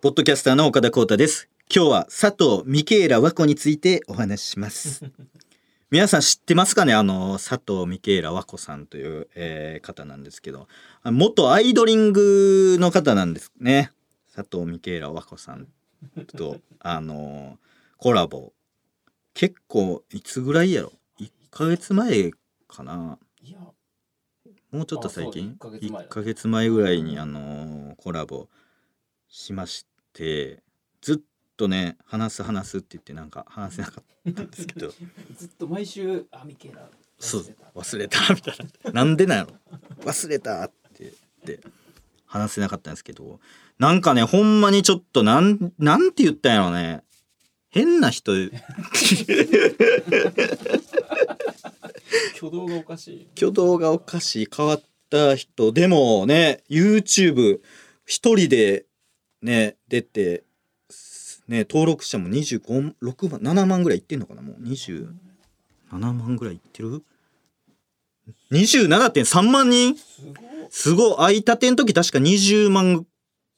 ポッドキャスターの岡田光太です。今日は佐藤ミケーラ和子についてお話しします。皆さん知ってますかね？あの、佐藤ミケーラ和子さんという、えー方なんですけど、あ元アイドリングの方なんですね。佐藤ミケーラ和子さんと、あの、コラボ。結構、いつぐらいやろ ?1 ヶ月前かなもうちょっと最近？あそう1ヶ月前1ヶ月前ぐらいにあのーコラボしましてずっとね話す話すって言ってなんか話せなかったんですけど。ずっと毎週あミケラそう忘れた。忘れたみたいな。なんでなんやろ。忘れたって言って話せなかったんですけど。なんかねほんまにちょっとなんなんて言ったんやろね。変な人。挙動がおかしい。挙動がおかしい。変わった人。でもね YouTube 一人でね出てね登録者も25 6万7万ぐらいいってんのかなもう。27万ぐらいいってる？27.3万人？すごいすごい空いたてん時確か20万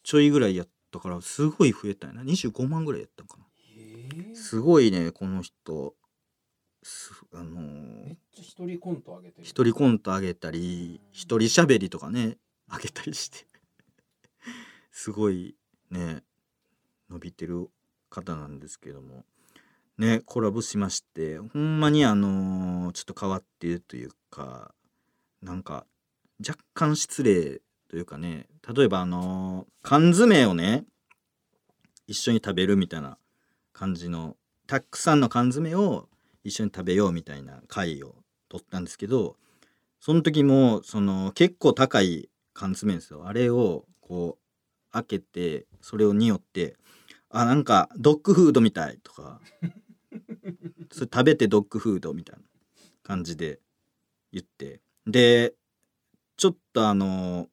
ちょいぐらいやったからすごい増えたんやな25万ぐらいやったんかな。すごいねこの人。すあのーめっちゃ一人コント上げてる。一人コントあげたり一人喋りとかねあげたりして。すごいね伸びてる方なんですけども。ねコラボしましてほんまにあのーちょっと変わってるというかなんか若干失礼というかね例えばあのー缶詰をね一緒に食べるみたいな感じのたくさんの缶詰を一緒に食べようみたいな会を取ったんですけどその時もその結構高い缶詰ですよ。あれをこう開けてそれを匂ってあなんかドッグフードみたいとか それ食べてドッグフードみたいな感じで言ってでちょっとあの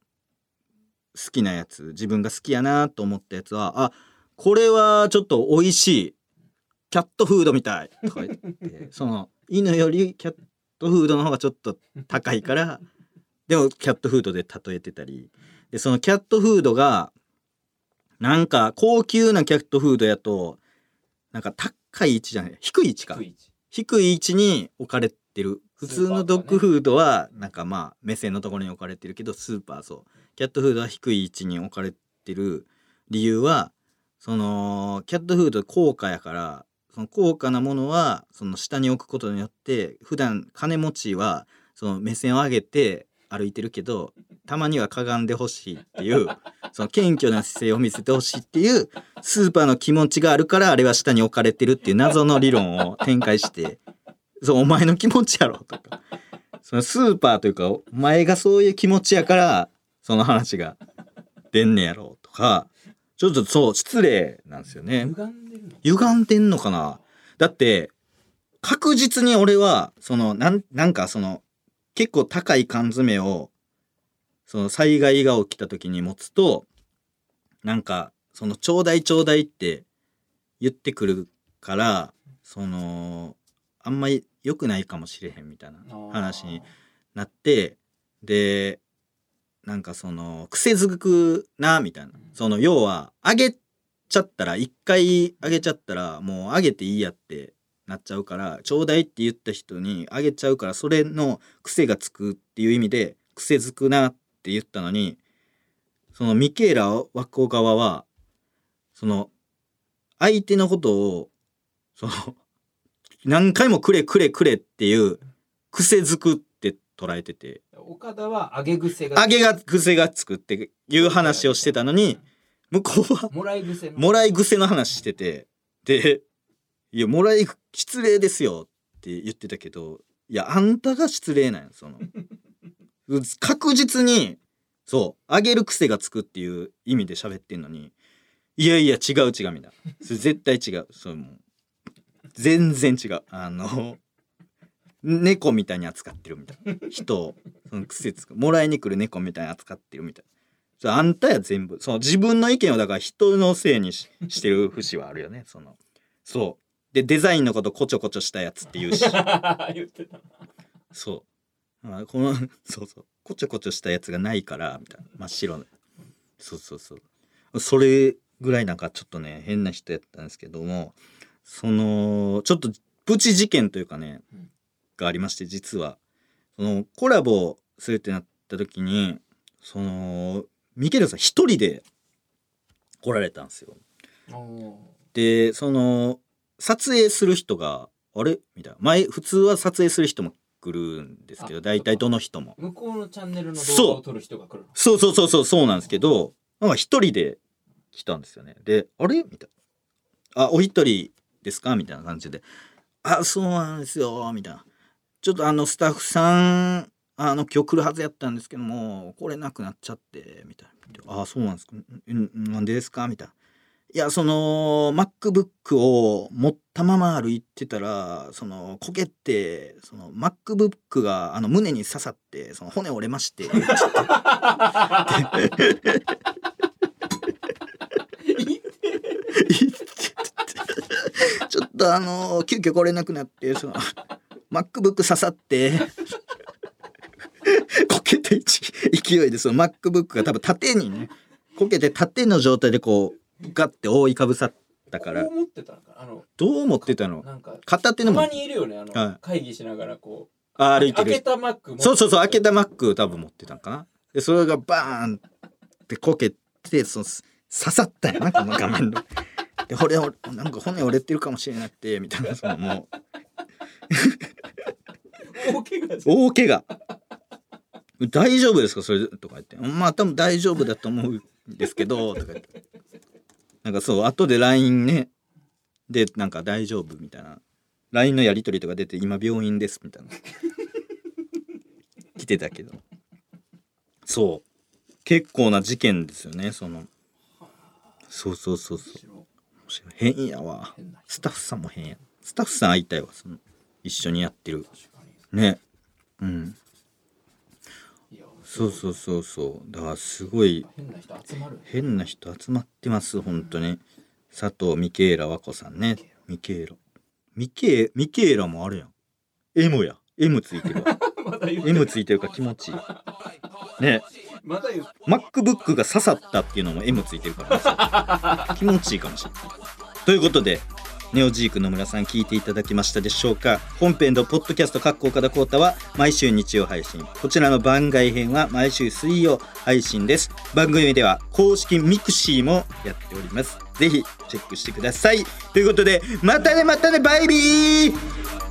好きなやつ自分が好きやなと思ったやつはあこれはちょっと美味しいキャットフードみたいとか言って その犬よりキャットフードの方がちょっと高いからでもキャットフードで例えてたりでそのキャットフードがなんか高級なキャットフードやとなんか高い位置じゃない低い位置か。低い位置。低い位置に置かれてる。普通のドッグフードはなんかまあ目線のところに置かれてるけどスーパーそう。キャットフードは低い位置に置かれてる理由はそのキャットフード高価やからその高価なものはその下に置くことによって普段金持ちはその目線を上げて歩いてるけどたまにはかがんでほしいっていうその謙虚な姿勢を見せてほしいっていうスーパーの気持ちがあるからあれは下に置かれてるっていう謎の理論を展開してそうお前の気持ちやろとか。そのスーパーというかお前がそういう気持ちやからその話が出んねやろとかちょっとそう失礼なんですよね。歪んで歪んでんのかな。だって確実に俺はそのなんなんかその結構高い缶詰をその災害が起きた時に持つとなんかそのちょうだいちょうだいって言ってくるからそのあんまり良くないかもしれへんみたいな話になってでなんかその癖づくなみたいな。その要はあげちゃったら一回あげちゃったらもうあげていいやってなっちゃうからちょうだいって言った人にあげちゃうからそれの癖がつくっていう意味で癖づくなって言ったのにそのミケーラ和子側はその相手のことをその何回もくれくれくれっていう癖づくって捉えてて。岡田は上げ癖があげが癖がつくっていう話をしてたのに向こうはもらい癖の。もらい癖の話してて。で「いやもらい失礼ですよ」って言ってたけどいやあんたが失礼なんよその確実にそうあげる癖がつくっていう意味で喋ってんのにいやいや違う違うみたいな。それ絶対違う。そうもう全然違う。あの猫みたいに扱ってるみたいな。人をその癖つく。もらいに来る猫みたいに扱ってるみたいな。そうあんたや全部。その自分の意見をだから人のせいにししてる節はあるよね。そのそう。でデザインのことこちょこちょしたやつって言うし。言ってたそうあこの そうそう。こちょこちょしたやつがないからみたいな。真っ白。なそうそうそう。それぐらいなんかちょっとね変な人やったんですけどもそのちょっとプチ事件というかね、うんがありまして実は。そのコラボするってなった時にそのミケルさん一人で来られたんですよ。おでその撮影する人があれ？みたいな。前普通は撮影する人も来るんですけどあ大体どの人も。ー向こうのチャンネルの動そう。画を撮る人が来るの？そうそうそうそうそうなんですけどなんか一人で来たんですよね。であれ？みたいな。あお一人ですか？みたいな感じで。あそうなんですよみたいな。ちょっとあのスタッフさんあの今日来るはずやったんですけども来れなくなっちゃってみたいな。あそうなんですか？んんなんでですか？みたいないやその MacBook を持ったまま歩いてたらそのこけてその MacBook があの胸に刺さってその骨折れましてちょっとあの急遽来れなくなってその MacBook 刺さってこけた勢いでその MacBook が多分縦にねこけて縦の状態でこうガッて覆いかぶさったから。こう思ってたのかな？あのどう思ってたの？なんか片手のも。たまにいるよねあの、はい。会議しながらこう。あ歩いてる。開けたマックそうそうそう開けたた Mac 多分持ってたんかな。でそれがバーンってこけてその刺さったんやなこの画面の。で骨折れなんか骨折れてるかもしれなくてみたいなそのもう。大怪我じ大怪我。大丈夫ですか？それとか言って。まあ多分大丈夫だと思うんですけどとか言ってなんかそう後で LINE ねでなんか大丈夫みたいな。LINE のやり取りとか出て今病院ですみたいな。来てたけど。そう。結構な事件ですよねその。そうそうそうそう。面白い。変やわ。変スタッフさんも変や。スタッフさん会いたいわその。一緒にやってる。ね。うん。そうそうそうそう。だからすごい変な人集まる。変な人集まってます本当に。佐藤ミケーラ和子さんね。ミケーラ。ミケミケーラもあるやん。M や。M ついてるわ。M ついてるから気持ちいい。ね。まだ言って MacBook が刺さったっていうのも M ついてるから、ね、気持ちいいかもしれない。ということでネオジーク野村さん聞いていただきましたでしょうか。本編のポッドキャスト各岡田光太は毎週日曜配信。こちらの番外編は毎週水曜配信です。番組では公式 mixi もやっております。ぜひチェックしてください。ということでまたねまたねバイビー!